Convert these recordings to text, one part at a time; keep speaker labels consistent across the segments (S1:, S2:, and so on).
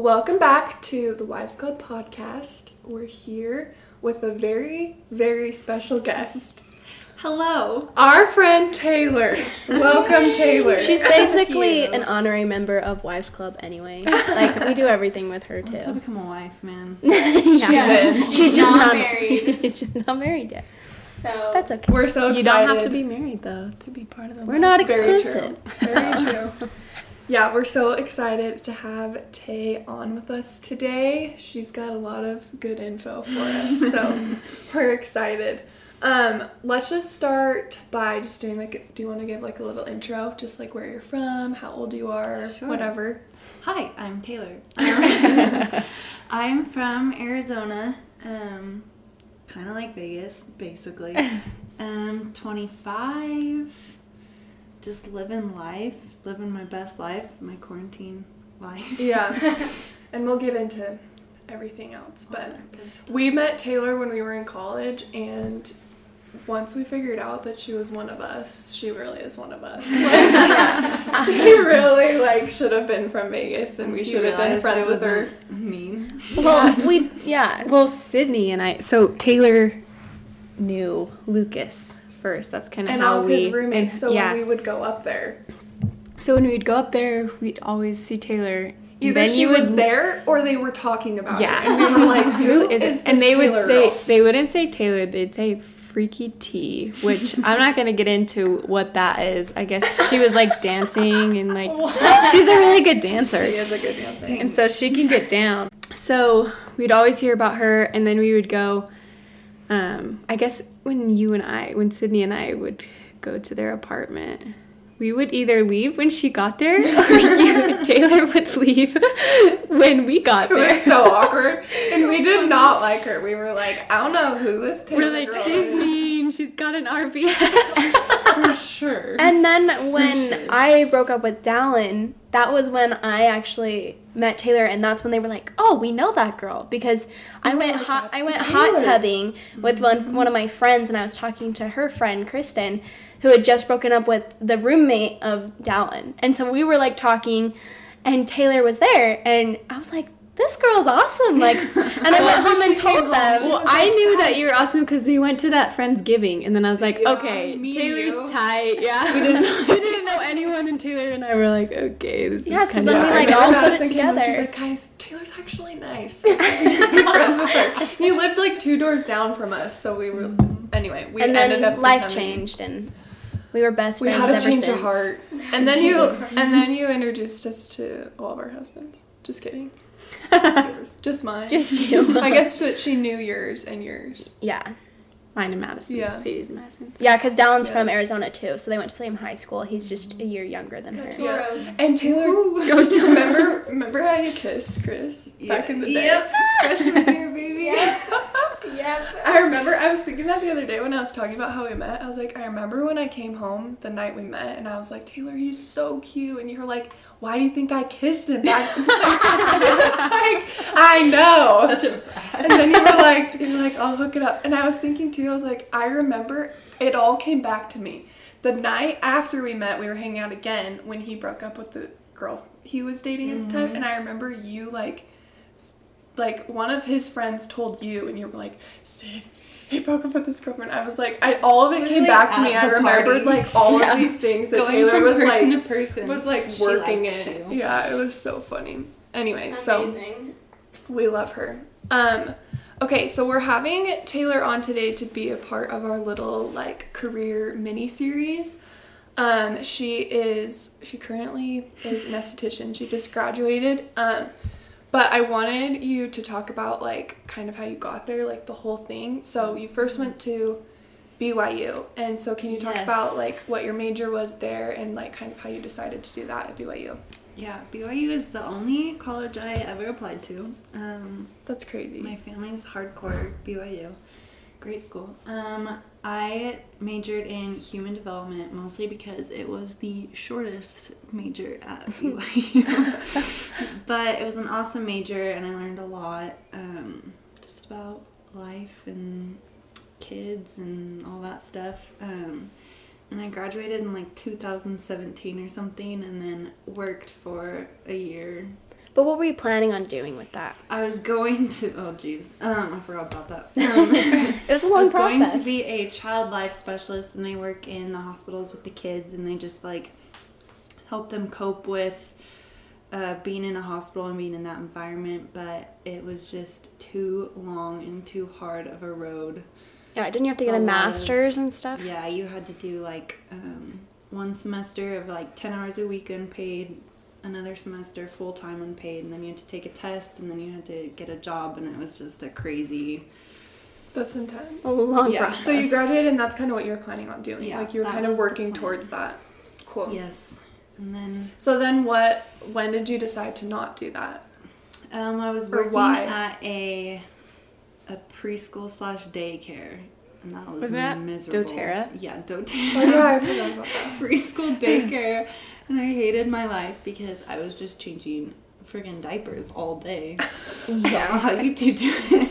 S1: Welcome back to the Wives Club podcast. We're here with a very, very special guest.
S2: Hello.
S1: Our friend Taylor. Welcome, Taylor.
S3: She's basically an honorary member of Wives Club anyway. Like we do everything with her
S2: Let's not
S3: too.
S2: become a wife, man.
S3: yeah.
S1: in.
S3: She's just
S4: not
S3: not
S4: married.
S3: She's not married yet.
S4: So
S3: That's okay.
S1: We're so excited.
S2: You don't have to be married though to be part of the.
S3: We're not
S1: Very
S3: exclusive.
S1: true. Very true. Yeah, we're so excited to have Tay on with us today. She's got a lot of good info for us, so we're excited. Um, let's just start by just doing like, do you want to give like a little intro, just like where you're from, how old you are,
S2: Sure.
S1: whatever.
S2: Hi, I'm Taylor. Um, I'm from Arizona. Um, kind of like Vegas, basically. Um, 25. Just living life, living my best life, my quarantine life.
S1: Yeah, and we'll get into everything else, but. We met Taylor when we were in college, and once we figured out that she was one of us, she really is one of us. Like, she really like should have been from Vegas, and we
S2: Once you
S1: should have been
S2: realize
S1: friends with her.
S2: Mean.
S3: Well, we yeah.
S5: Well, Sydney and I. So Taylor knew Lucas first. That's kind of
S1: And
S5: how
S1: all of
S5: we.
S1: his roommates.
S5: and-
S1: So
S5: yeah.
S1: when we would go up there,
S5: so when we'd go up there, we'd always see Taylor.
S1: either
S5: then
S1: she
S5: you
S1: was there or they were talking about
S5: Yeah.
S1: it, and we were like,
S5: Who is,
S1: is
S5: it? And
S1: this
S5: they would say
S1: girl?
S5: they wouldn't say Taylor. They'd say Freaky T, which I'm not gonna get into what that is. I guess she was like dancing and like she's a really good dancer.
S1: She is a good dancer.
S5: and so she can get down. So we'd always hear about her, and then we would go. Um, I guess when you and I, when Sydney and I would go to their apartment, we would either leave when she got there, or you, Taylor would leave when we got there.
S1: It
S5: there.
S1: was so awkward, and we did not like her. We were like, I don't know who this Taylor is.
S5: We're like,
S1: girl
S5: she's
S1: is.
S5: mean. She's got an RBF.
S1: for sure.
S3: And then when I broke up with Dallin, that was when I actually met Taylor, and that's when they were like, "Oh, we know that girl," because I went hot. I went hot tubbing with one one of my friends, and I was talking to her friend Kristen, who had just broken up with the roommate of Dallin, and so we were like talking, and Taylor was there, and I was like, "This girl's awesome!" Like, and I went home and told them.
S5: Well, I knew that you were awesome because we went to that Friendsgiving, and then I was like,
S1: Yeah,
S5: okay, Taylor's
S2: you.
S5: tight. Yeah, we didn't know, we didn't know anyone, and Taylor and I were like, okay, this
S3: Yeah,
S5: is
S3: so
S5: kind
S3: then
S5: of
S3: we,
S1: I
S3: like, all put it
S1: together. She's like, guys, Taylor's actually nice. we friends with her. You lived like two doors down from us, so we were. Mm-hmm. Anyway, we
S3: and
S1: ended up
S3: life
S1: becoming-
S3: changed, and we were best friends.
S1: We
S3: friends
S1: had a
S3: ever
S1: change
S3: since.
S1: of heart, and then you and then you introduced us to all of our husbands. Just kidding. Just mine.
S3: Just you.
S1: I guess that she knew yours and yours.
S3: Yeah.
S5: mine and Madison,
S1: Yeah.
S5: Sadie's and Madison's.
S3: Yeah, because Dallin's
S1: Yeah.
S3: from Arizona too, so they went to the same high school. He's just a year younger than her.
S1: Yeah. And Taylor, go to remember remember how you kissed Chris back in the day.
S2: Yep. Freshman year, baby.
S4: Yep. Yep.
S1: I remember I was thinking that the other day when I was talking about how we met. I was like, I remember when I came home the night we met, and I was like, Taylor, he's so cute, and you were like, Why do you think I kissed him back? I was like, I know.
S2: Such a brat.
S1: And then you were like, you were like, I'll hook it up. And I was thinking too. I was like, I remember it all came back to me. The night after we met, we were hanging out again when he broke up with the girl he was dating at the time, mm-hmm. and I remember you like s- like one of his friends told you and you were like sid he broke up with his girlfriend i was like I, all of it came back to me i remembered
S2: party.
S1: like all
S5: Yeah.
S1: of these things that
S2: Going
S1: taylor
S2: from
S1: was
S2: person
S1: like
S2: to person.
S1: was like
S2: She
S1: working
S2: likes
S1: it
S2: you.
S1: yeah it was so funny anyway so we love her um okay so we're having taylor on today to be a part of our little like career mini series um, she is she currently is an esthetician. She just graduated. Um, but I wanted you to talk about like kind of how you got there, like the whole thing. So you first went to BYU, and so can you talk
S2: Yes.
S1: about like what your major was there and like kind of how you decided to do that at BYU?
S2: Yeah, BYU is the only college I ever applied to. Um,
S1: That's crazy.
S2: my family's hardcore BYU. Great school. Um, I majored in human development mostly because it was the shortest major at BYU. but it was an awesome major and I learned a lot um, just about life and kids and all that stuff. Um, and I graduated in like 2017 or something and then worked for a year
S3: But what were you planning on doing with that?
S2: I was going to. Oh, jeez. Um, I forgot about that. Um,
S3: It was a long I
S2: was
S3: process.
S2: going to be a child life specialist, and they work in the hospitals with the kids, and they just like help them cope with uh, being in a hospital and being in that environment. But it was just too long and too hard of a road.
S3: yeah, didn't you have to
S2: It's
S3: get a
S2: a lot of-
S3: master's and stuff?
S2: Yeah, you had to do like um, one semester of like 10 hours a week unpaid, another semester full time unpaid, and then you had to take a test, and then you had to get a job, and it was just a crazy.
S1: That's intense.
S3: A long
S2: Yeah.
S3: process.
S1: So you graduated, and that's kind of what you were planning on doing.
S2: Yeah,
S1: like you were
S2: that
S1: kind of
S2: was
S1: working towards that. Cool.
S2: Yes. And then
S1: So then, what? When did you decide to not do that?
S2: um, I was working
S1: why?
S2: at a a preschool slash daycare, and that was,
S5: Was that
S2: miserable.
S5: doTERRA?
S2: Yeah, DoTerra.
S1: Oh yeah, I forgot about that.
S2: preschool daycare, and I hated my life because I was just changing friggin' diapers all day. Don't how you two do it.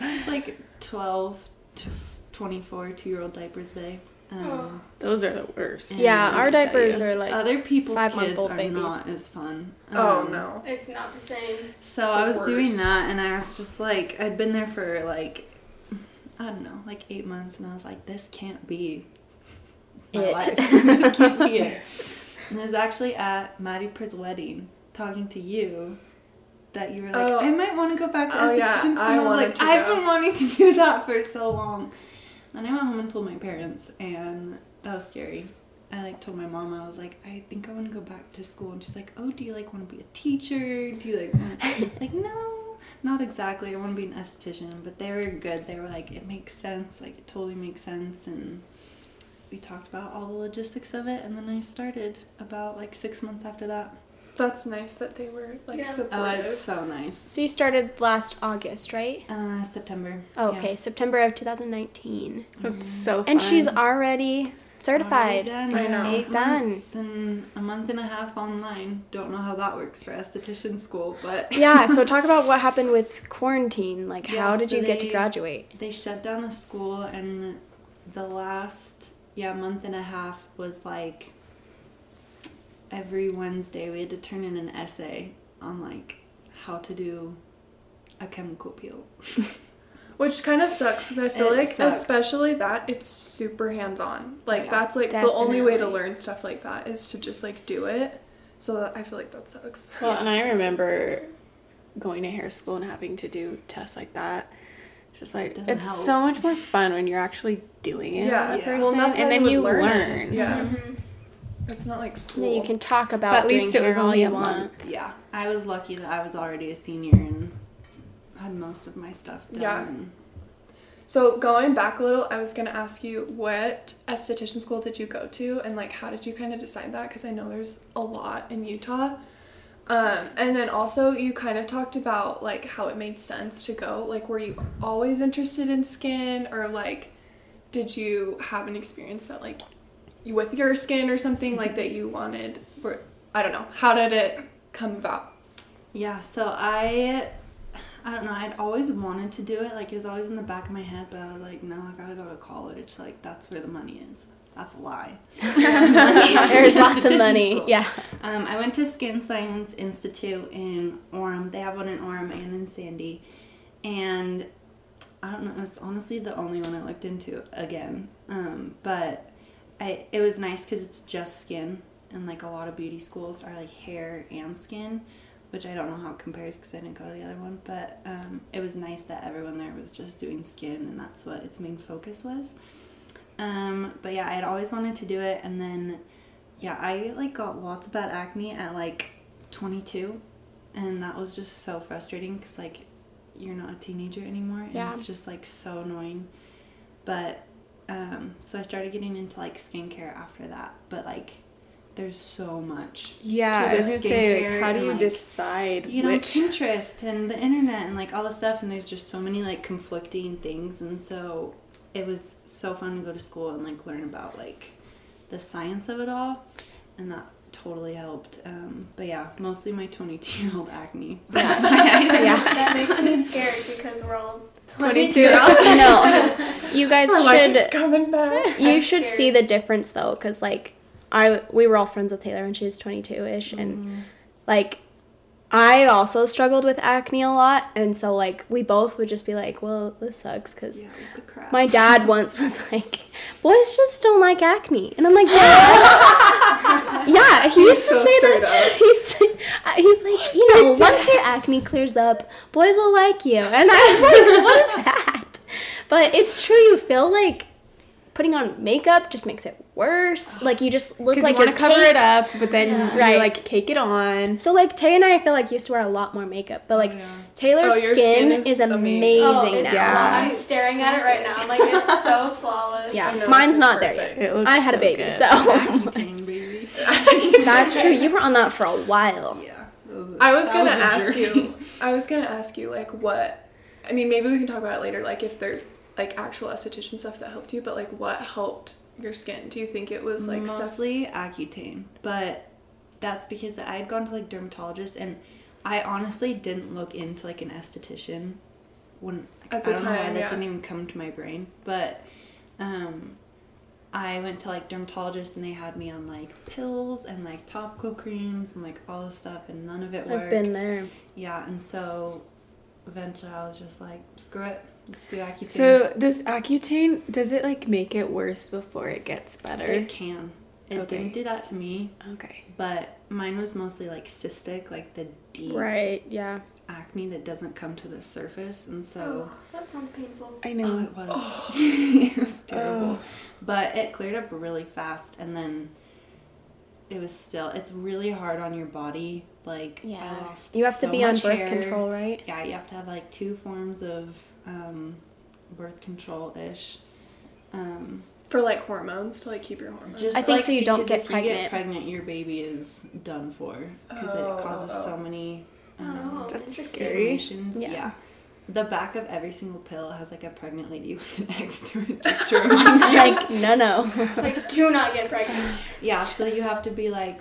S2: it's like 12 to 24 two year old diapers a day. Um,
S5: Those are the worst.
S2: and
S3: Yeah, our diapers
S2: you,
S3: are like
S2: other people's kids
S3: five-month-old
S2: are
S3: babies.
S2: not as fun.
S1: Oh
S2: Um,
S1: no.
S4: It's not the same.
S2: So
S1: the
S2: I was doing that, and I was just like, I'd been there for like, I don't know, like eight months, and I was like, this can't be
S3: It.
S2: life. this can't be it. And it was actually at Maddie Pritt's wedding, talking to you, that you were like,
S1: Oh.
S2: I might want to go back to
S1: Oh, yeah,
S2: school.
S1: I,
S2: I was like, I've
S1: go.
S2: been wanting to do that for so long. Then I went home and told my parents, and that was scary. I like told my mom I was like I think I want to go back to school and she's like oh do you like want to be a teacher do you like want it's like no not exactly I want to be an esthetician but they were good they were like it makes sense like it totally makes sense and we talked about all the logistics of it and then I started about like six months after that
S1: That's nice that they were like
S4: Yeah.
S2: oh
S1: supportive.
S2: it's so nice
S3: So you started last August, right?
S2: uh September
S3: Oh,
S2: yeah.
S3: okay, September of 2019.
S5: That's so fun.
S3: And she's already certified.
S2: Done.
S1: I know.
S2: Eight
S3: Done.
S2: months and a month and a half online. Don't know how that works for esthetician school, but
S3: yeah, so talk about what happened with quarantine. Like,
S2: Yeah,
S3: how did
S2: so
S3: you get to graduate?
S2: they shut down the school and the last yeah month and a half was like every wednesday we had to turn in an essay on like how to do a chemical peel
S1: Which kind of sucks because I feel
S2: It
S1: like,
S2: sucks.
S1: especially that, it's super hands on. Like,
S2: Yeah,
S1: that's like the only way to learn stuff like that is to just like do it. So that, I feel like that sucks.
S5: Well, and I remember going to hair school and having to do tests like that. It's Just like
S2: Doesn't
S5: it's
S2: help.
S5: so much more fun when you're actually doing it
S1: Yeah.
S2: Yeah.
S5: person,
S1: Well, that's
S5: and then
S1: you
S5: you
S1: would learn
S5: learn.
S1: it. Yeah.
S4: Mhm.
S1: It's not like school.
S3: Yeah, you can talk about
S5: But at least
S3: doing
S5: it was
S3: all
S5: only
S3: you
S5: a
S3: want.
S5: month.
S2: yeah i was lucky that i was already a senior and had most of my stuff done
S1: Yeah. So going back a little, I was gonna ask you what esthetician school did you go to, and like how did you kind of decide that? Because I know there's a lot in Utah. Um, and then also you kind of talked about like how it made sense to go. Like, were you always interested in skin, or like, did you have an experience that like, you with your skin or something like that you wanted? Or I don't know. How did it come about?
S2: Yeah, so I I don't know, I'd always wanted to do it. Like it was always in the back of my head, but I was like, no, I gotta go to college. Like that's where the money is. That's a lie.
S3: There's lots of money.
S2: school.
S3: Yeah.
S2: Um, I went to Skin Science Institute in Orem. They have one in Orem and in Sandy. And I don't know, it was honestly the only one I looked into again. Um, but I it was nice because it's just skin. And like a lot of beauty schools are like hair and skin, which I don't know how it compares because I didn't go to the other one. But um, it was nice that everyone there was just doing skin and that's what its main focus was. Um, but yeah, I had always wanted to do it. And then yeah, I like got lots of bad acne at like 22, and that was just so frustrating because like you're not a teenager anymore, and
S3: Yeah.
S2: it's just like so annoying. But um, so I started getting into like skincare after that, but like there's so much.
S5: Yeah,
S2: to
S5: I was gonna say, like, how do you
S2: like,
S5: decide
S2: You know,
S5: which?
S2: Pinterest and the internet and like all the stuff, and there's just so many like conflicting things, and so it was so fun to go to school and like learn about like the science of it all, and that totally helped. Um, but yeah, mostly my 22 year old acne. That's why I
S3: Yeah.
S4: That makes me scared because we're all
S1: 22.
S4: 22.
S3: no, you guys
S1: We're like,
S3: should.
S1: coming back.
S3: You
S4: I'm
S3: should
S4: scared.
S3: see the difference though, because like I we were all friends with Taylor when she was 22 ish, and
S2: Mm-hmm.
S3: like I also struggled with acne a lot, and so like we both would just be like, "Well, this sucks," because
S2: Yeah, like the crap.
S3: my dad once was like, "Boys just don't like acne," and I'm like, "Dad." yeah, he used to
S1: so
S3: say that. He's he's like, you know, once your acne clears up, boys will like you, and I was like, "What is that?" But it's true. You feel like putting on makeup just makes it worse. Like you just look like
S5: you want
S3: you're
S5: to cover it up, but then
S4: Yeah.
S5: you
S3: Right.
S5: like cake it on.
S3: So like Tay and I, I feel like used to wear a lot more makeup, but like
S2: yeah.
S3: Taylor's
S1: Oh,
S3: skin,
S1: skin
S3: is,
S1: is
S3: amazing,
S1: amazing.
S4: Oh,
S3: now.
S5: Yeah.
S4: I'm staring at it right now. I'm like, it's so flawless.
S3: Yeah,
S1: I know,
S3: mine's not
S1: perfect.
S3: there yet.
S5: It looks
S3: I had a baby,
S5: good.
S3: so
S2: baby.
S3: that's true. You were on that for a while.
S2: Yeah.
S1: I was
S2: that
S1: gonna
S2: a
S1: ask you. I was gonna ask you like what. I mean, maybe we can talk about it later. Like if there's like actual esthetician stuff that helped you, but like what helped your skin? Do you think it was like stuff?
S2: mostly Accutane, but that's because I had gone to like dermatologists and I honestly didn't look into like an esthetician when
S1: At
S2: I don't know why
S1: time,
S2: that
S1: yeah.
S2: didn't even come to my brain, but um I went to like dermatologists and they had me on like pills and like topical creams and like all this stuff and none of it worked.
S3: I've been there.
S2: Yeah, and so eventually I was just like, screw it, let's do Accutane.
S5: So does Accutane does it like make it worse before it gets better?
S2: it can. It
S5: Okay.
S2: didn't do that to me.
S5: Okay.
S2: but mine was mostly like cystic, like the deep
S3: Right. Yeah.
S2: acne that doesn't come to the surface, and so
S4: Oh, that sounds painful.
S5: I
S2: oh,
S5: know.
S2: it was oh. it was oh. terrible.
S5: Oh.
S2: But it cleared up really fast, and then it was still. It's really hard on your body. Like I
S3: Yeah.
S2: lost
S3: You have to be on birth
S2: hair.
S3: control, right?
S2: Yeah, you have to have like two forms of um, birth control ish. Um,
S1: For like hormones to like keep your hormones.
S2: Just
S3: I think
S2: like,
S3: so you don't
S2: because
S3: get
S2: if you get
S3: pregnant.
S2: pregnant, your baby is done for because
S1: Oh,
S2: it causes
S1: oh, oh.
S2: so many um,
S4: Oh,
S5: That's scary.
S3: Yeah.
S2: Yeah. The back of every single pill has like a pregnant lady with an X through it just to remind you.
S3: like no, no.
S4: It's like, do not get pregnant.
S2: yeah, so you have to be like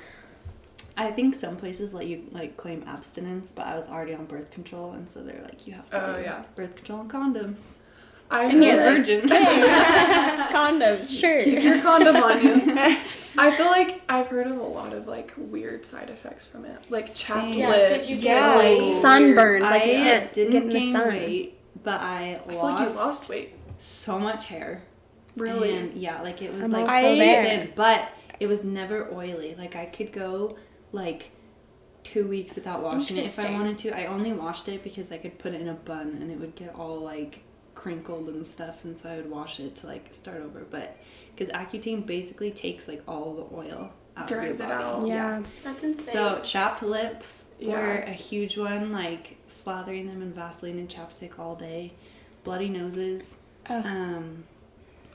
S2: I think some places let you like claim abstinence, but I was already on birth control and so they're like you have to
S1: Oh,
S2: do
S1: yeah.
S2: birth control and condoms.
S1: I
S2: And
S1: feel
S2: you're a
S1: like
S2: virgin.
S3: Condoms, sure.
S1: keep your condom on you. I feel like I've heard of a lot of like weird side effects from it, like chapped
S4: Yeah,
S1: lips.
S4: did you
S2: Yeah.
S4: get
S2: Like,
S4: like
S3: Sunburn, like
S2: I
S3: you can't
S2: didn't
S3: get in the
S2: gain
S3: sun.
S2: weight, but I,
S1: I feel
S2: lost,
S1: like you lost weight.
S2: so much hair.
S1: Really?
S2: And yeah, like it was
S3: I'm
S2: like so
S3: there.
S2: thin, but it was never oily. Like I could go like two weeks without washing it if I wanted to. I only washed it because I could put it in a bun and it would get all like crinkled and stuff, and so I would wash it to like start over. But because Accutane basically takes like all the oil out
S1: Dries
S2: of
S1: it
S2: your body.
S1: out.
S3: Yeah.
S4: That's insane.
S2: So chapped lips
S1: Yeah.
S2: were a huge one, like slathering them in Vaseline and chapstick all day. Bloody noses.
S5: Oh.
S2: Um,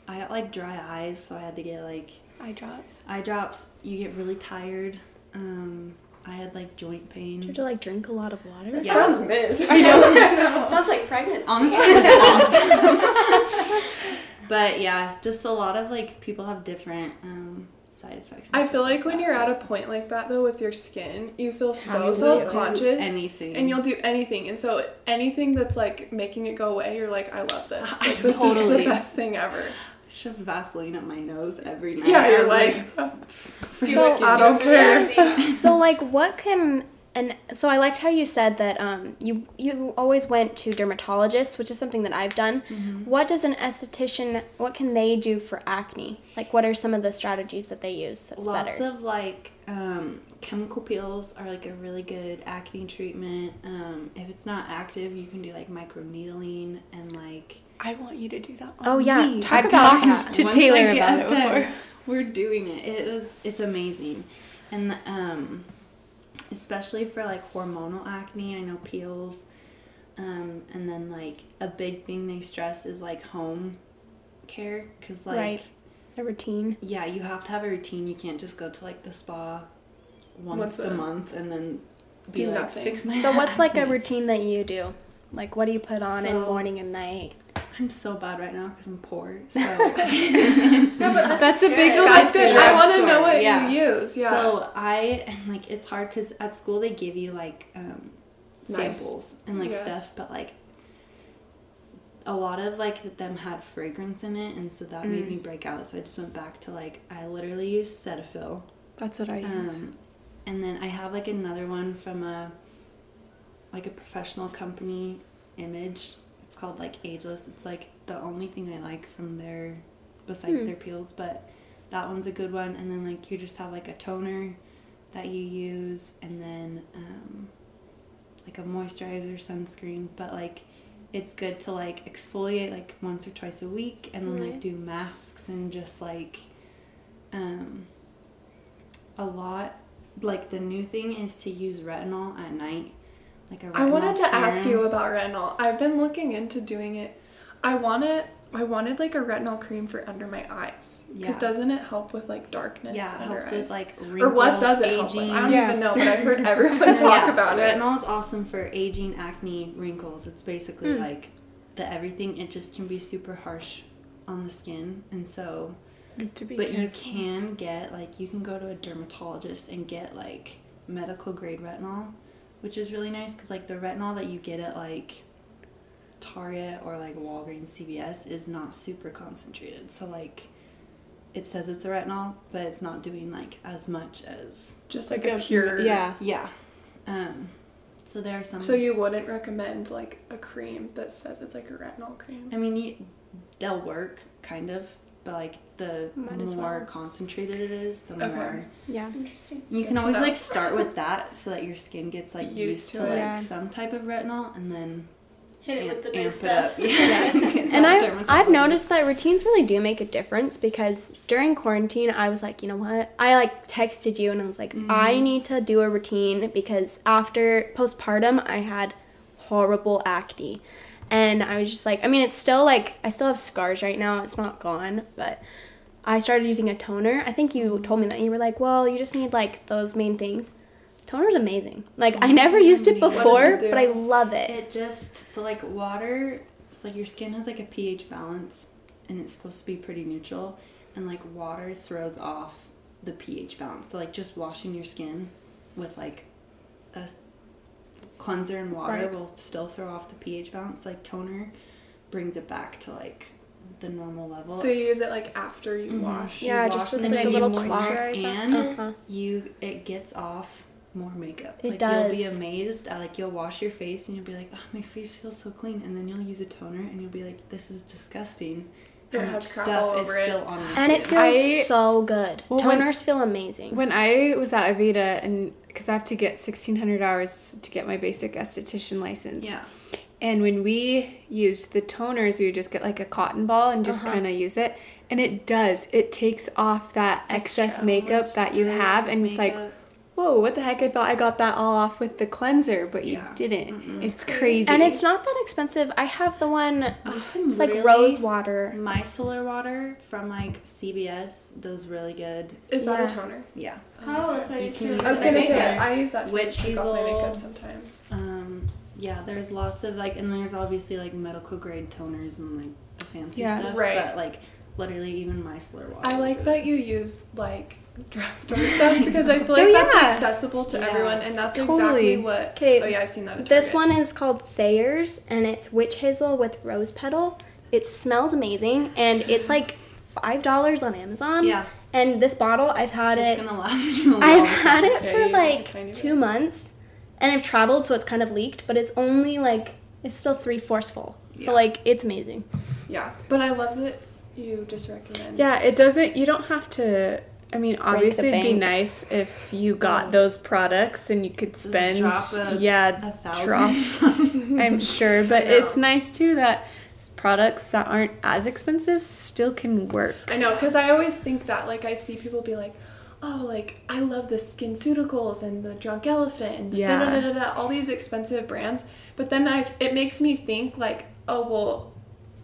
S2: I got like dry eyes, so I had to get like
S5: Eye drops.
S2: eye drops. You get really tired. Um, I had like joint
S3: Do you
S2: pain.
S3: have to like drink a lot of water?
S1: This
S2: Yeah.
S1: sounds miss.
S2: I know.
S4: Sounds like pregnancy.
S2: Honestly, it's awesome. but yeah, just a lot of like people have different um, side effects.
S1: I feel like when
S2: that,
S1: you're at a point like that though with your skin, you feel so self conscious.
S2: anything,
S1: And you'll do anything. And so anything that's like making it go away, you're like, I love this. Like, this is the best thing ever.
S2: I shoved Vaseline up my nose every night.
S1: Yeah, you're
S2: was
S1: like,
S3: So-
S4: it,
S1: I
S4: do
S1: don't care.
S3: so like what can and so I liked how you said that um, you you always went to dermatologists, which is something that I've done. What does an esthetician? What can they do for acne? Like, what are some of the strategies that they use that's
S2: Lots
S3: better?
S2: of like um, chemical peels are like a really good acne treatment. Um, if it's not active, you can do like microneedling and like.
S5: I want you to do that.
S3: Oh, yeah.
S5: me.
S3: Talk
S5: I've
S3: about
S5: talked to
S2: Once
S5: Taylor about it
S2: there. We're doing it. It was it's amazing, and um, especially for like hormonal acne, I know peels. Um, and then like a big thing they stress is like home care because like
S3: Right. A routine.
S2: yeah you have to have a routine you can't just go to like the spa once,
S1: Once
S2: a
S1: a-
S2: month and then be
S1: Do
S2: like
S1: nothing.
S2: fix my
S3: So, what's like a routine that you do? Like, what do you put on in morning and night?
S2: I'm so bad right now because I'm poor so
S4: No, but this
S5: That's a big
S4: good.
S1: That's
S2: That's
S1: good.
S2: a
S1: I want to know what
S2: yeah.
S1: you use. Yeah.
S2: So I and like it's hard because at school they give you like um,
S1: Nice.
S2: samples and like
S1: Yeah.
S2: stuff, but like a lot of like them had fragrance in it, and so that
S3: Mm.
S2: made me break out. So I just went back to like I literally used Cetaphil,
S5: That's what I use.
S2: um, and then I have like another one from a like a professional company image. It's called like Ageless. It's like the only thing I like from their besides
S3: Hmm.
S2: their peels, but that one's a good one. And then like you just have like a toner that you use, and then um, like a moisturizer, sunscreen. But like it's good to like exfoliate like once or twice a week, and then like do masks and just like um, a lot. Like the new thing is to use retinol at night. Like a retinol
S1: I wanted to ask you about retinol. I've been looking into doing it. I wanted I wanted like a retinol cream for under my eyes. Because
S2: Yeah.
S1: doesn't it help with like darkness
S2: Yeah, it
S1: under
S2: helps
S1: eyes?
S2: with like
S1: or
S2: wrinkles,
S1: what does it help with?
S2: aging.
S1: I don't
S5: Yeah.
S1: even know, but I've heard everyone talk
S2: Yeah,
S1: about it.
S2: Retinol is awesome for aging, acne, wrinkles. It's basically
S3: Hmm.
S2: like the everything. It just can be super harsh on the skin, and so.
S5: To be
S2: But you can get like you can go to a dermatologist and get like medical grade retinol, which is really nice because like the retinol that you get at like Target or like Walgreens, CVS is not super concentrated. So like. It says it's a retinol, but it's not doing like as much as
S1: Just like, a pure
S5: Yeah.
S2: yeah. Um, so there are some.
S1: So you wouldn't recommend like a cream that says it's like a retinol cream?
S2: I mean, you, they'll work kind of, but like the
S3: Might
S2: more
S3: well.
S2: concentrated it is, the
S1: Okay.
S2: more.
S3: Yeah.
S4: Interesting.
S2: You
S1: Good
S2: can always
S1: know.
S2: like start with that so that your skin gets like
S1: Used
S2: used,
S1: to
S2: to, like
S3: Yeah.
S2: some type of retinol, and then
S4: Hit it with the big stuff.
S2: Yeah.
S3: And
S2: that
S3: I've, I've noticed that routines really do make a difference because during quarantine, I was like, you know what? I like texted you and I was like, mm-hmm. I need to do a routine because after postpartum, I had horrible acne. And I was just like, I mean, it's still like, I still have scars right now. It's not gone, but I started using a toner. I think you told me that. You were like, well, you just need like those main things. Toner's amazing. Like, I never used it
S2: does
S1: it
S3: before, but I love it.
S2: It just so like water. It's like your skin has like a pH balance, and it's supposed to be pretty neutral, and like water throws off the pH balance. So like just washing your skin with like a cleanser and water
S3: Right.
S2: will still throw off the pH balance. Like toner brings it back to like the normal level.
S1: So you use it like after you
S2: Mhm.
S1: wash.
S2: You
S3: Yeah,
S2: wash
S3: just with
S2: and
S3: like a little
S2: you
S3: cloth.
S2: moisturize
S3: And
S2: and
S3: uh-huh.
S2: you it gets off more makeup.
S3: It
S2: like you'll be amazed at like you'll wash your face and you'll be like, oh, my face feels so clean, and then you'll use a toner and you'll be like, this is disgusting. How much stuff is
S1: it.
S2: still on your
S3: And it feels
S5: I-
S3: so good.
S5: Well, when-
S3: Toners feel amazing.
S5: When I was at Aveda, and because I have to get 1600 hours to get my basic esthetician license.
S2: yeah.
S5: And when we used the toners, we would just get like a cotton ball and just
S3: Uh-huh.
S5: kind of use it. And it does. It takes off that excess
S2: so
S5: makeup that you have. And it's like,
S2: makeup.
S5: Whoa, what the heck? I thought I got that all off with the cleanser, but you
S2: Yeah.
S5: didn't.
S2: Mm-mm.
S5: It's crazy.
S3: and it's not that expensive. I have the one.
S2: You
S3: It's like
S2: literally-
S3: rose water.
S2: micellar water from like CVS does really good.
S1: Is that
S3: Yeah.
S1: a toner?
S2: Yeah.
S4: Oh, that's what I used to
S2: use
S1: I was gonna
S2: as
S1: say. I use that to
S2: Witch
S1: take off my
S2: hazel.
S1: makeup sometimes.
S2: Um, yeah, there's lots of like, and there's obviously like medical grade toners and like the fancy
S5: Yeah,
S2: stuff.
S1: right.
S2: But like, literally, even micellar water.
S1: I like that
S2: it.
S1: you use like drugstore stuff because I feel oh, like
S3: Oh,
S1: that's
S3: yeah.
S1: accessible to
S2: Yeah.
S1: everyone and that's
S5: Totally.
S1: exactly what.
S3: Okay,
S1: Oh yeah, I've seen that. At
S3: This one is called Thayer's, and it's witch hazel with rose petal. It smells amazing, and it's like five dollars on Amazon.
S2: Yeah,
S3: And this bottle, I've had
S2: it's
S3: it.
S2: gonna last you a long
S3: I've had it
S1: Yeah,
S3: for
S1: you
S3: like two
S1: bit.
S3: months, and I've traveled, so it's kind of leaked, but it's only like it's still three fourths full. So like it's amazing.
S1: Yeah, but I love that you just recommend.
S5: Yeah, it doesn't. You don't have to. I mean, obviously, it'd be nice if you got
S2: Oh.
S5: those products and you could spend,
S2: drop a-
S5: yeah,
S2: a
S5: drop. I'm sure, but
S1: Yeah.
S5: it's nice too that products that aren't as expensive still can work.
S1: I know, because I always think that. Like, I see people be like, oh, like, I love the SkinCeuticals and the Drunk Elephant and
S5: Yeah.
S1: da, da, da, da, da, all these expensive brands. But then I, it makes me think, like, oh, well,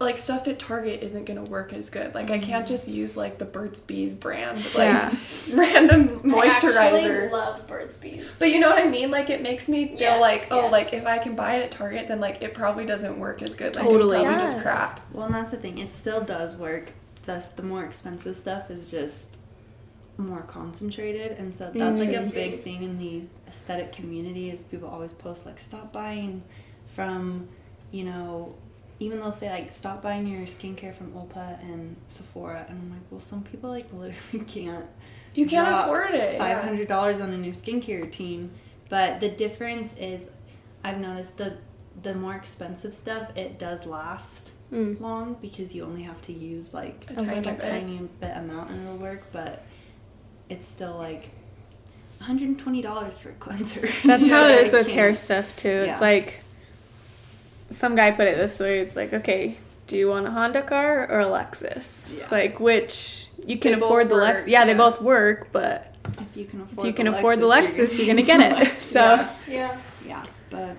S1: like, stuff at Target isn't going to work as good. Like, I can't mm. just use, like, the Burt's Bees brand, like,
S5: Yeah.
S1: random
S4: I actually love Burt's Bees.
S1: But you know what I mean? Like, it makes me feel
S4: Yes,
S1: like, oh,
S4: yes.
S1: like, if I can buy it at Target, then, like, it probably doesn't work as good. Like,
S5: Totally.
S1: it's probably
S3: It
S1: just crap.
S2: well, and that's the thing. It still does work. Thus, the more expensive stuff is just more concentrated, and so that's like a big thing in the aesthetic community. Is people always post like, stop buying from, you know. Even though they'll say like stop buying your skincare from Ulta and Sephora, and I'm like, well, some people like literally can't
S1: You can't afford it.
S2: five hundred dollars on a new skincare routine. But the difference is, I've noticed the the more expensive stuff it does last
S3: Mm.
S2: long because you only have to use like
S1: A
S3: Okay,
S1: tiny bit.
S2: tiny bit amount and it'll work, but it's still like $120 for a cleanser.
S5: That's how it is with hair stuff too.
S2: Yeah.
S5: It's like some guy put it this way. It's like, okay, do you want a Honda car or a Lexus?
S2: Yeah.
S5: Like which you can
S1: They
S5: afford the Lexus.
S1: work,
S5: Yeah, they both work, but
S2: If you can
S5: if
S2: afford
S5: you can
S2: the
S5: afford the
S2: Lexus,
S5: Lexus, you're gonna get it. So
S2: yeah,
S4: Yeah.
S2: yeah, but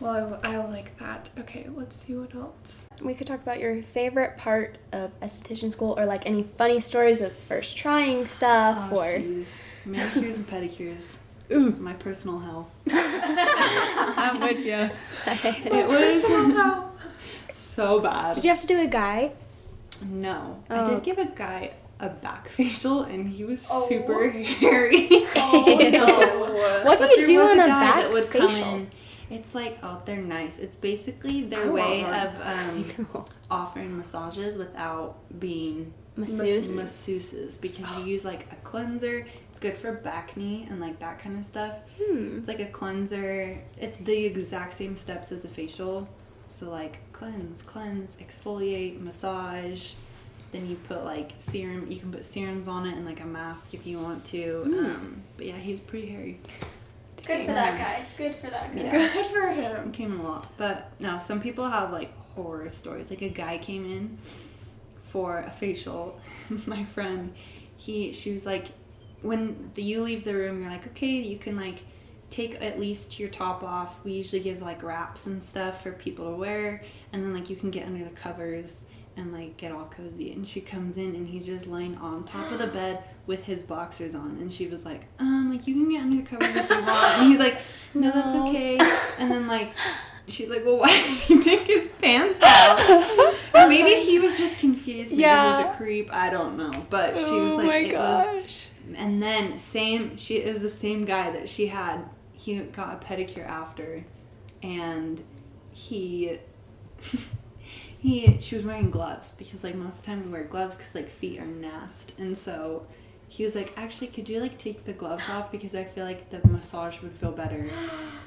S1: Well, I, I like that. Okay, let's see what else.
S3: We could talk about your favorite part of esthetician school or like any funny stories of first trying stuff
S2: oh,
S3: or
S2: jeez. manicures and pedicures.
S5: Ooh.
S2: My personal hell.
S5: I'm with you.
S2: It was so bad.
S3: Did you have to do a guy?
S2: No, I
S3: Oh.
S2: did give a guy a back facial, and he was
S4: Oh.
S2: super hairy.
S4: Oh no.
S3: What do
S2: But
S3: you do
S2: was
S3: on a
S2: guy
S3: back
S2: that would
S3: facial?
S2: come in. It's like oh, they're nice. It's basically their
S1: I
S2: way of um, offering massages without being
S3: Masseuse.
S2: masseuses because you use like a cleanser. It's good for backne and like that kind of stuff.
S3: Hmm.
S2: It's like a cleanser. It's the exact same steps as a facial. So like cleanse, cleanse, exfoliate, massage. Then you put like serum. You can put serums on it and like a mask if you want to. Um, but yeah, he's pretty hairy.
S4: Good for that guy. Good for that guy.
S2: Yeah.
S1: Good for him.
S2: Came in a lot. But no, some people have like horror stories. Like a guy came in for a facial. My friend, he she was like, when the, you leave the room, you're like, okay, you can like take at least your top off. We usually give like wraps and stuff for people to wear, and then like you can get under the covers and like get all cozy. And she comes in and he's just laying on top of the bed with his boxers on, and she was like, um, like you can get under the covers if you want, and he's like, no, that's okay. And then like. She's like, well, why did he take his pants off? or maybe he was just confused. Maybe he was a creep. I don't know. But she was
S5: oh
S2: like,
S5: my
S2: it was
S5: gosh.
S2: And then same she is the same guy that she had he got a pedicure after and he he she was wearing gloves because like most of the time we wear gloves because like feet are nasty and so he was like actually could you like take the gloves off because i feel like the massage would feel better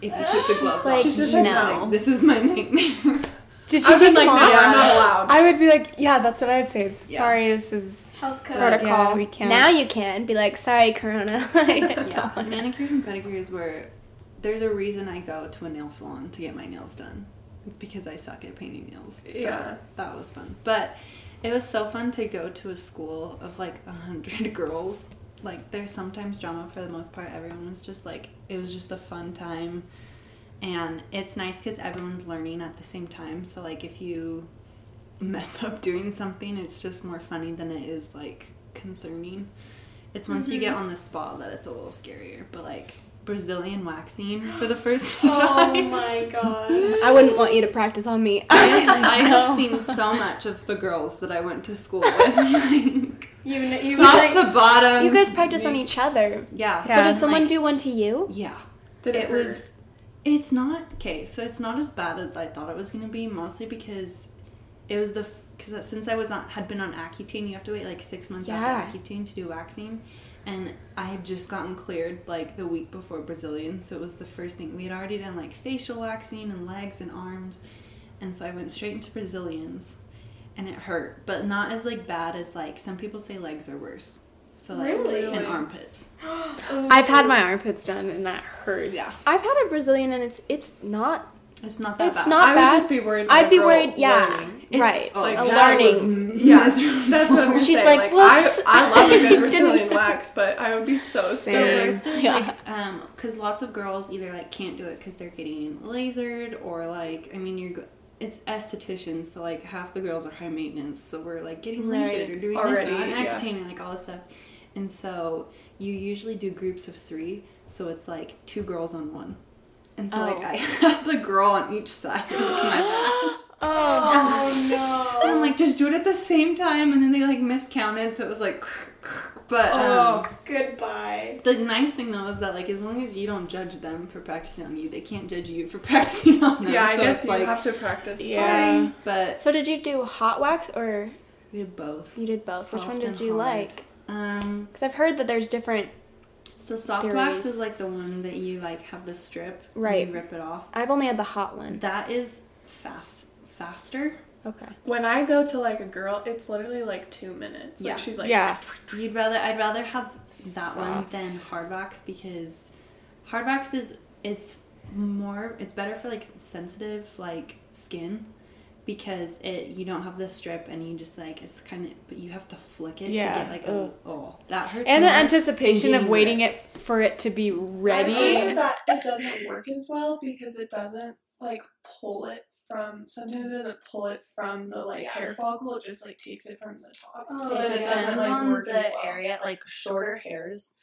S2: if you took the gloves
S3: like,
S2: off
S1: She's just
S3: no.
S1: like,
S2: this is my nightmare
S5: Did she
S1: I've
S5: take
S1: been like,
S5: them
S1: no,
S5: off?
S1: I'm not allowed.
S5: I would be like, yeah, that's what I'd say. It's,
S2: Yeah.
S5: Sorry, this is
S4: Health code.
S3: Protocol.
S5: Yeah, we can't.
S3: Now you can be like, sorry, Corona.
S2: yeah manicures and pedicures were there's a reason i go to a nail salon to get my nails done it's because i suck at painting nails so
S1: Yeah.
S2: that was fun but it was so fun to go to a school of like a hundred girls like there's sometimes drama for the most part everyone was just like it was just a fun time and it's nice because everyone's learning at the same time so like if you mess up doing something it's just more funny than it is like concerning it's once you get
S1: Mm-hmm.
S2: on the spot that it's a little scarier but like brazilian waxing for the first time.
S4: Oh my god.
S3: I wouldn't want you to practice on me.
S2: I, I have seen so much of the girls that I went to school with. like,
S4: You kn- you
S2: top
S4: like,
S2: to bottom.
S3: You guys practice on each other.
S2: Yeah.
S5: Yeah.
S3: So did someone
S2: like-
S3: do one to you?
S2: Yeah.
S1: Did
S2: it
S1: hurt?
S2: was. It's not okay. So it's not as bad as I thought it was gonna be. Mostly because it was the because since I was on had been on Accutane, you have to wait like six months
S3: Yeah.
S2: after Accutane to do waxing. And I had just gotten cleared like the week before Brazilian, so it was the first thing. We had already done like facial waxing and legs and arms, and so I went straight into Brazilians, and it hurt, but not as like bad as like some people say legs are worse. So like
S4: Really?
S2: and armpits.
S5: I've had oh. my armpits done and that hurts.
S2: Yeah.
S3: I've had a Brazilian and it's it's not.
S2: It's not that
S3: It's
S2: bad.
S3: not
S1: I
S3: bad.
S1: would just be worried.
S3: I'd be worried. Yeah,
S1: learning.
S2: It's-
S3: right.
S2: oh,
S1: Like,
S3: a
S1: that
S2: was.
S1: Yeah, that's what I'm
S3: She's
S1: saying.
S3: like,
S1: Like, I, I love a good Brazilian wax, but I would be so
S2: The
S1: scared.
S2: worst is
S3: Yeah.
S2: like, um, because lots of girls either like can't do it because they're getting lasered or like, I mean, you're, it's estheticians, so like half the girls are high maintenance, so we're like getting
S3: Right.
S2: lasered or doing
S1: Already,
S2: this and
S1: yeah.
S2: Accutane and like all this stuff, and so you usually do groups of three, so it's like two girls on one, and so like
S3: Oh.
S2: I have the girl on each side of my back.
S4: Oh no.
S2: And I'm like, just do it at the same time, and then they like miscounted, so it was like, but um,
S4: Oh, goodbye.
S2: the nice thing though is that like as long as you don't judge them for practicing on you, they can't judge you for practicing on them.
S1: Yeah, I
S2: So
S1: guess you
S2: like,
S1: have to practice.
S5: Yeah.
S2: But
S3: So did you do hot wax or
S2: we did both.
S3: you did both? Which one did you
S2: hard.
S3: like?
S2: Um,
S3: Because I've heard that there's different
S6: So soft
S3: There
S6: wax
S3: is.
S6: is like the one that you like have the strip, and
S3: Right.
S6: You rip it off.
S3: I've only had the hot one.
S6: That is fast, faster.
S3: Okay.
S1: When I go to like a girl, it's literally like two minutes. Like
S6: Yeah.
S1: she's like,
S5: yeah.
S6: You'd rather I'd rather have that one than hard wax because hard wax is it's more it's better for like sensitive like skin because it you don't have the strip and you just like it's kind of but you have to flick it
S5: Yeah.
S6: to get like a oh that hurts
S5: And the anticipation of waiting
S6: ripped.
S5: it for it to be ready.
S1: that it doesn't work as well because it doesn't like pull it from. Sometimes it doesn't pull it from the like hair follicle. It just like takes it from the top,
S4: Oh,
S1: so
S4: it
S1: that it doesn't like work
S2: the
S1: as well.
S2: area, like shorter hairs.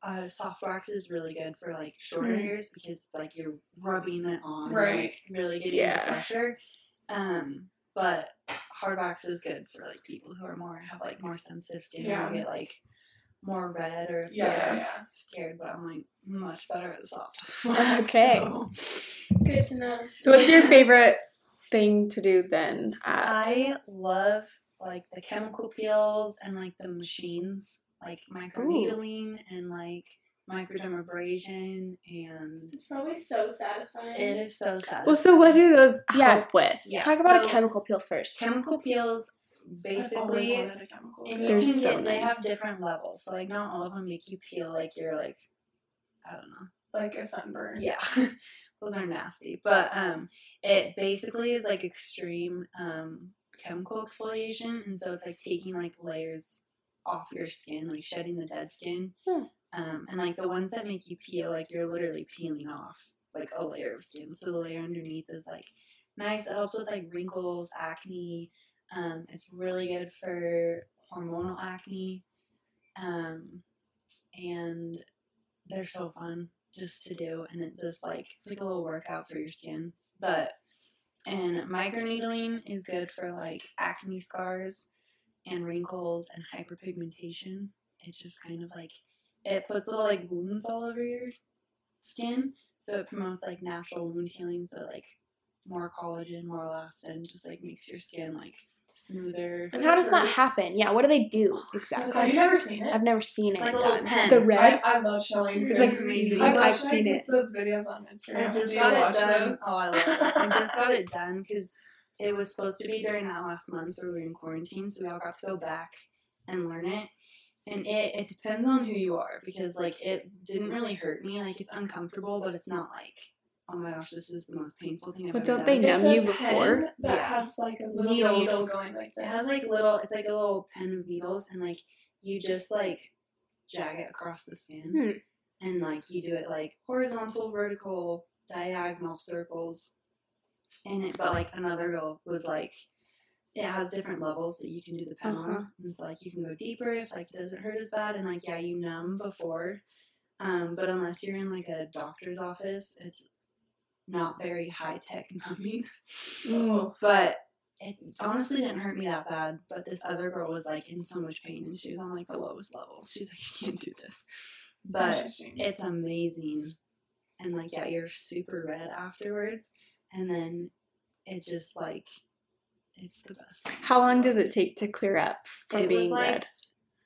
S2: Uh, soft wax is really good for like shorter
S5: Mm.
S2: hairs because it's like you're rubbing it on,
S1: Right.
S2: Like, really getting
S5: Yeah.
S2: the pressure. Um, but hard wax is good for like people who are more have like more sensitive skin
S1: Yeah.
S2: or get like more red or
S1: Yeah, yeah, yeah.
S2: scared. But I'm like much better at soft.
S5: Okay.
S2: So,
S4: Good to know.
S5: So, what's your favorite thing to do then? At,
S2: I love like the chemical peels and like the machines, like microneedling and like microdermabrasion, and
S4: It's probably so satisfying.
S2: it is so sad.
S5: well, so what do those
S3: Yeah.
S5: help with?
S2: Yeah,
S3: Talk about a chemical peel first.
S2: chemical peels.
S1: I've always
S2: Basically,
S1: wanted a chemical.
S2: and
S1: peel.
S2: you
S5: They're
S2: can
S5: so
S2: get, they have different levels. So like not all of them make you peel like you're like I don't know.
S1: like a sunburn.
S2: Yeah. Those are nasty. But um it basically is like extreme um chemical exfoliation and so it's like taking like layers off your skin, like shedding the dead skin.
S3: Hmm.
S2: Um and like the ones that make you peel, like you're literally peeling off like a layer of skin. So the layer underneath is like nice. It helps with like wrinkles, acne. Um it's really good for hormonal acne. Um and they're so fun just to do and it just like it's like a little workout for your skin but and microneedling is good for like acne scars and wrinkles and hyperpigmentation it just kind of like it puts little like wounds all over your skin so it promotes like natural wound healing so like more collagen more elastin just like makes your skin like smoother
S3: And how does that happen? Yeah, what do they do oh,
S2: So
S3: exactly?
S1: Have you never seen it?
S3: I've never seen
S2: It's
S3: it
S2: like a little
S3: done.
S2: pen.
S3: The red.
S1: I, I love showing.
S2: It's like amazing.
S1: I love
S3: I've seen it.
S1: Those videos on Instagram.
S2: I just got it done.
S1: those?
S2: Oh, I love it. I just got it done because it was supposed to be during that last month where we were in quarantine, so we all got to go back and learn it. And it, it depends on who you are because like it didn't really hurt me. Like it's uncomfortable, but it's not like oh my gosh, this is the most painful thing I've
S5: But
S2: ever
S5: don't
S2: done.
S5: they
S1: It's
S5: numb
S1: a
S5: you
S1: pen
S5: before?
S1: That
S2: Yeah.
S1: has like a little
S2: Needles.
S1: needle going like this.
S2: It has like little. It's like a little pen of needles, and like you just like jag it across the skin,
S3: Hmm.
S2: and like you do it like horizontal, vertical, diagonal circles, and it. But like another girl was like, it has different levels that you can do the pen
S3: Uh-huh.
S2: on, and so like you can go deeper if like it doesn't hurt as bad, and like yeah, you numb before, um, but unless you're in like a doctor's office, it's not very high tech numbing.
S1: Oh,
S2: But it honestly didn't hurt me that bad. But this other girl was like in so much pain and she was on like the lowest level. She's like, I can't do this. But it's amazing. And like, yeah, you're super red afterwards. And then it just like, it's the best thing.
S5: How long does it take to clear up from
S2: It
S5: being
S2: was like
S5: red?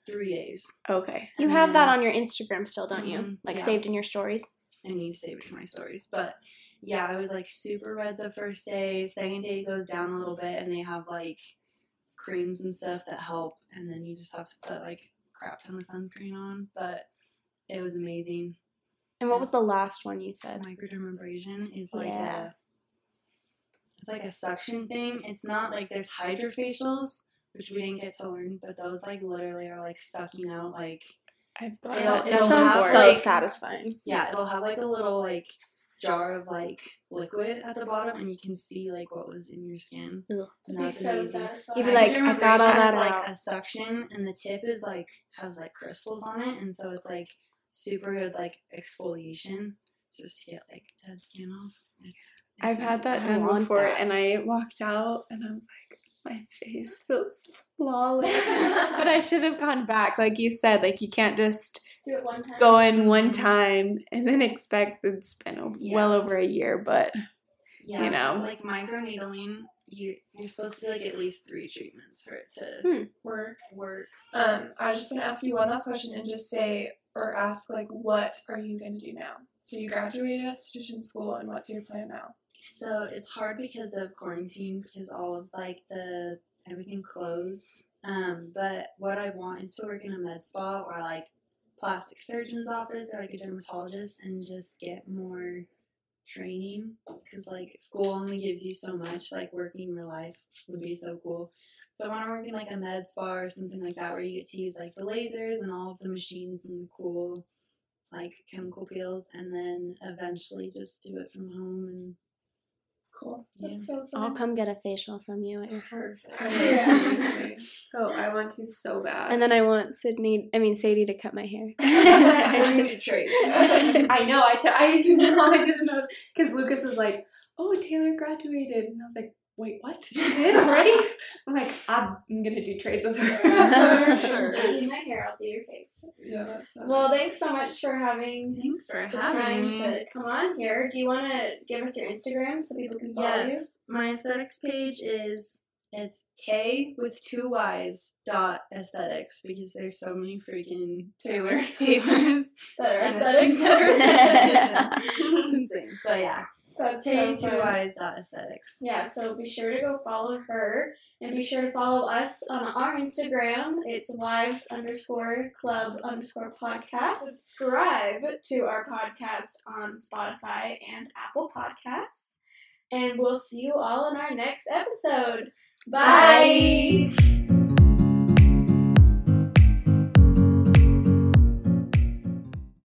S2: three days.
S5: Okay.
S3: You
S2: And
S3: have that on your Instagram still, don't you?
S2: Mhm,
S3: Like
S2: yeah.
S3: saved in your stories.
S2: I need to save it to my stories. But yeah, I was like super red the first day. Second day goes down a little bit, and they have like creams and stuff that help. And then you just have to put like crap ton of sunscreen on. But it was amazing.
S3: And what was the last one you said?
S2: Microdermabrasion is like
S3: Yeah.
S2: a it's like a suction thing. It's not like there's hydrofacials, which we didn't get to learn, but those like literally are like sucking out like
S5: I've
S2: It'll-
S5: got
S3: That
S2: it'll
S3: sounds
S2: have,
S3: so
S2: like-
S3: satisfying.
S2: Yeah, it'll have like a little like jar of like liquid at the bottom, and you can see like what was in your skin.
S3: Ugh.
S2: And
S4: It'd
S2: that's
S4: so
S2: amazing.
S4: satisfying.
S3: You'd be like, I got all
S2: It
S3: that
S2: has like a suction, and the tip is like has like crystals on it, and so it's like super good like exfoliation just to get like dead skin off. It's, it's
S5: I've had that
S3: I
S5: done before,
S3: that.
S5: and I walked out, and I was like, my face feels flawless. but I should have gone back, like you said. Like you can't just
S4: Do it one time.
S5: go in one time and then expect it's been o- well over a year. But
S2: Yeah,
S5: you know.
S2: like microneedling, you you're supposed to do like at least three treatments for it to
S3: Hmm.
S1: work.
S2: work.
S1: Um, I was just gonna ask you one last question and just say, or ask like, what are you going to do now? So you graduated esthetician school, and what's your plan now?
S2: So it's hard because of quarantine because all of like the everything closed. Um, but what I want is to work in a med spa or like plastic surgeon's office or like a dermatologist and just get more training because like school only gives you so much. Like working in real life would be so cool. So I want to work in like a med spa or something like that where you get to use like the lasers and all of the machines and the cool like chemical peels and then eventually just do it from home and
S1: Cool.
S4: That's so
S3: I'll come get a facial from you at your house.
S1: Seriously. Oh, I want to so bad.
S3: And then I want Sydney, I mean Sadie, to cut my hair.
S2: I need a trade.
S5: I know. I, t- I didn't. I didn't know because Lucas was like, "Oh, Taylor graduated," and I was like, "Wait, what? You did already?" I'm like, "I'm gonna do trades with her."
S2: Sure.
S4: I'll do my hair, I'll do your face.
S1: yeah, that's so
S4: Well,
S1: nice.
S4: thanks so much for having
S2: Thanks for
S4: the
S2: having
S4: time
S2: me.
S4: to come on here. Do you want to give us your Instagram so people can follow you?
S2: Yes, my aesthetics page is it's Tay with two Y's dot aesthetics because there's so many freaking Taylor Taylors.
S4: That are
S2: and
S4: aesthetics.
S2: it's insane. But yeah,
S4: That's so
S2: two
S4: fun.
S2: Y's dot aesthetics.
S4: Yeah, so be sure to go follow her and be sure to follow us on our Instagram. It's wives underscore club underscore podcast. Subscribe to our podcast on Spotify and Apple Podcasts. And we'll see you all in our next episode. Bye.